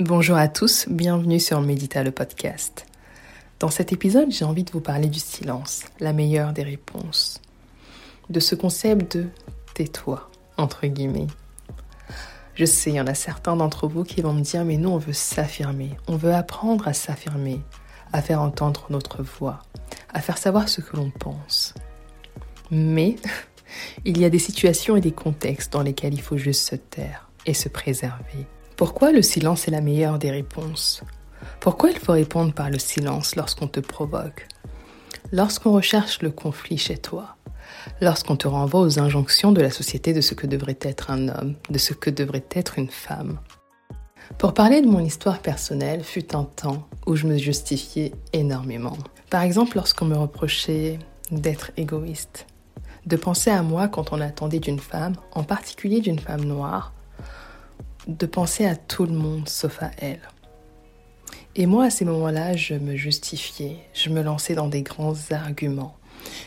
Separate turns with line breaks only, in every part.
Bonjour à tous, bienvenue sur Médita le podcast. Dans cet épisode, j'ai envie de vous parler du silence, la meilleure des réponses. De ce concept de tais-toi, entre guillemets. Je sais, il y en a certains d'entre vous qui vont me dire mais nous on veut s'affirmer, on veut apprendre à s'affirmer, à faire entendre notre voix, à faire savoir ce que l'on pense. Mais il y a des situations et des contextes dans lesquels il faut juste se taire et se préserver. Pourquoi le silence est la meilleure des réponses? Pourquoi il faut répondre par le silence lorsqu'on te provoque? Lorsqu'on recherche le conflit chez toi? Lorsqu'on te renvoie aux injonctions de la société de ce que devrait être un homme, de ce que devrait être une femme? Pour parler de mon histoire personnelle, fut un temps où je me justifiais énormément. Par exemple, lorsqu'on me reprochait d'être égoïste, de penser à moi quand on attendait d'une femme, en particulier d'une femme noire, de penser à tout le monde sauf à elle. Et moi, à ces moments-là, je me justifiais, je me lançais dans des grands arguments.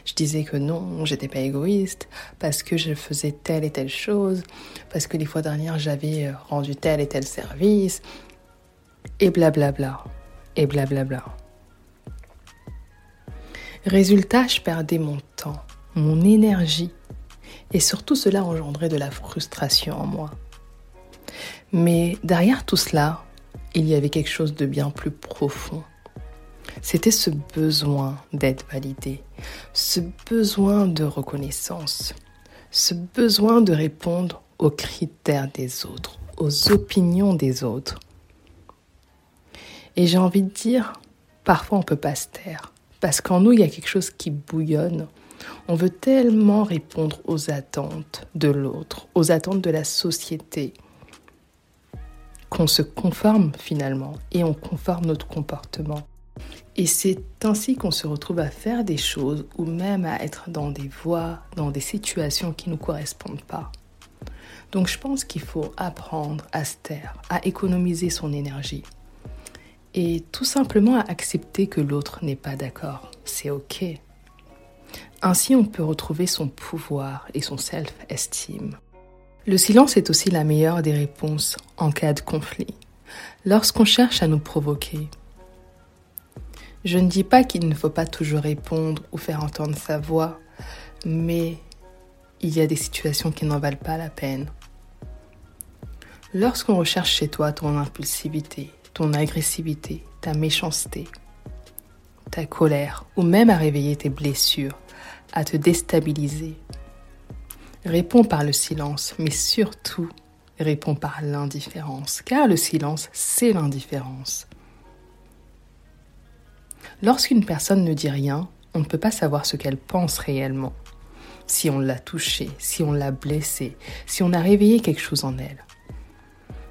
Je disais que non, j'étais pas égoïste, parce que je faisais telle et telle chose, parce que les fois dernières j'avais rendu tel et tel service, et blablabla, et blablabla. Résultat, je perdais mon temps, mon énergie, et surtout cela engendrait de la frustration en moi. Mais derrière tout cela, il y avait quelque chose de bien plus profond. C'était ce besoin d'être validé, ce besoin de reconnaissance, ce besoin de répondre aux critères des autres, aux opinions des autres. Et j'ai envie de dire, parfois on peut pas se taire, parce qu'en nous il y a quelque chose qui bouillonne. On veut tellement répondre aux attentes de l'autre, aux attentes de la société, qu'on se conforme finalement et on conforme notre comportement. Et c'est ainsi qu'on se retrouve à faire des choses ou même à être dans des voies, dans des situations qui ne nous correspondent pas. Donc je pense qu'il faut apprendre à se taire, à économiser son énergie et tout simplement à accepter que l'autre n'est pas d'accord. C'est OK. Ainsi on peut retrouver son pouvoir et son self-esteem. Le silence est aussi la meilleure des réponses en cas de conflit, lorsqu'on cherche à nous provoquer. Je ne dis pas qu'il ne faut pas toujours répondre ou faire entendre sa voix, mais il y a des situations qui n'en valent pas la peine. Lorsqu'on recherche chez toi ton impulsivité, ton agressivité, ta méchanceté, ta colère, ou même à réveiller tes blessures, à te déstabiliser, Réponds par le silence, mais surtout réponds par l'indifférence, car le silence, c'est l'indifférence. Lorsqu'une personne ne dit rien, on ne peut pas savoir ce qu'elle pense réellement. Si on l'a touchée, si on l'a blessée, si on a réveillé quelque chose en elle.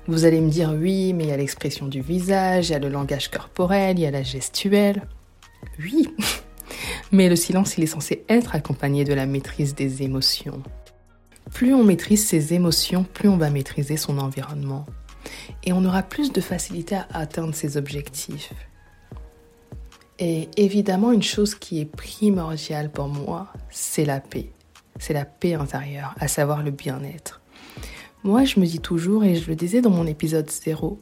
Vous allez me dire oui, mais il y a l'expression du visage, il y a le langage corporel, il y a la gestuelle. Oui, mais le silence, il est censé être accompagné de la maîtrise des émotions. Plus on maîtrise ses émotions, plus on va maîtriser son environnement. Et on aura plus de facilité à atteindre ses objectifs. Et évidemment, une chose qui est primordiale pour moi, c'est la paix. C'est la paix intérieure, à savoir le bien-être. Moi, je me dis toujours, et je le disais dans mon épisode 0,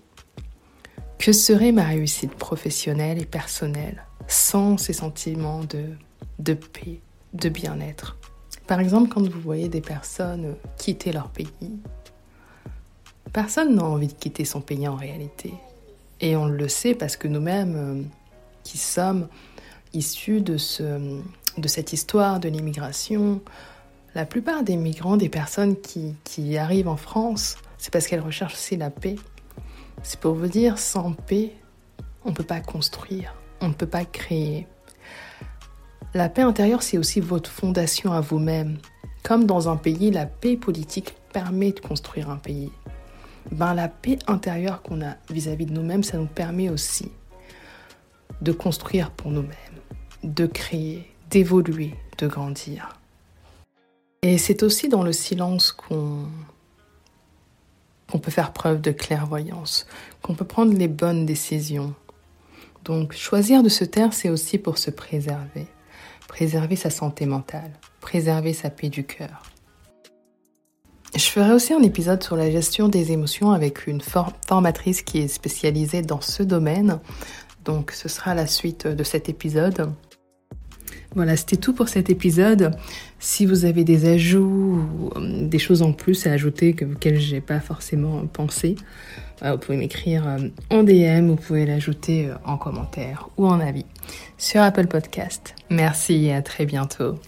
que serait ma réussite professionnelle et personnelle sans ces sentiments de, de paix, de bien-être? Par exemple, quand vous voyez des personnes quitter leur pays, personne n'a envie de quitter son pays en réalité. Et on le sait parce que nous-mêmes, euh, qui sommes issus de, ce, de cette histoire de l'immigration, la plupart des migrants, des personnes qui, qui arrivent en France, c'est parce qu'elles recherchent aussi la paix. C'est pour vous dire, sans paix, on ne peut pas construire, on ne peut pas créer. La paix intérieure, c'est aussi votre fondation à vous-même. Comme dans un pays, la paix politique permet de construire un pays. Ben, la paix intérieure qu'on a vis-à-vis de nous-mêmes, ça nous permet aussi de construire pour nous-mêmes, de créer, d'évoluer, de grandir. Et c'est aussi dans le silence qu'on qu'on peut faire preuve de clairvoyance, qu'on peut prendre les bonnes décisions. Donc choisir de se taire, c'est aussi pour se préserver préserver sa santé mentale, préserver sa paix du cœur. Je ferai aussi un épisode sur la gestion des émotions avec une formatrice qui est spécialisée dans ce domaine. Donc ce sera la suite de cet épisode. Voilà, c'était tout pour cet épisode. Si vous avez des ajouts ou euh, des choses en plus à ajouter que, auxquelles j'ai pas forcément pensé, euh, vous pouvez m'écrire euh, en DM, vous pouvez l'ajouter en commentaire ou en avis sur Apple Podcast. Merci et à très bientôt.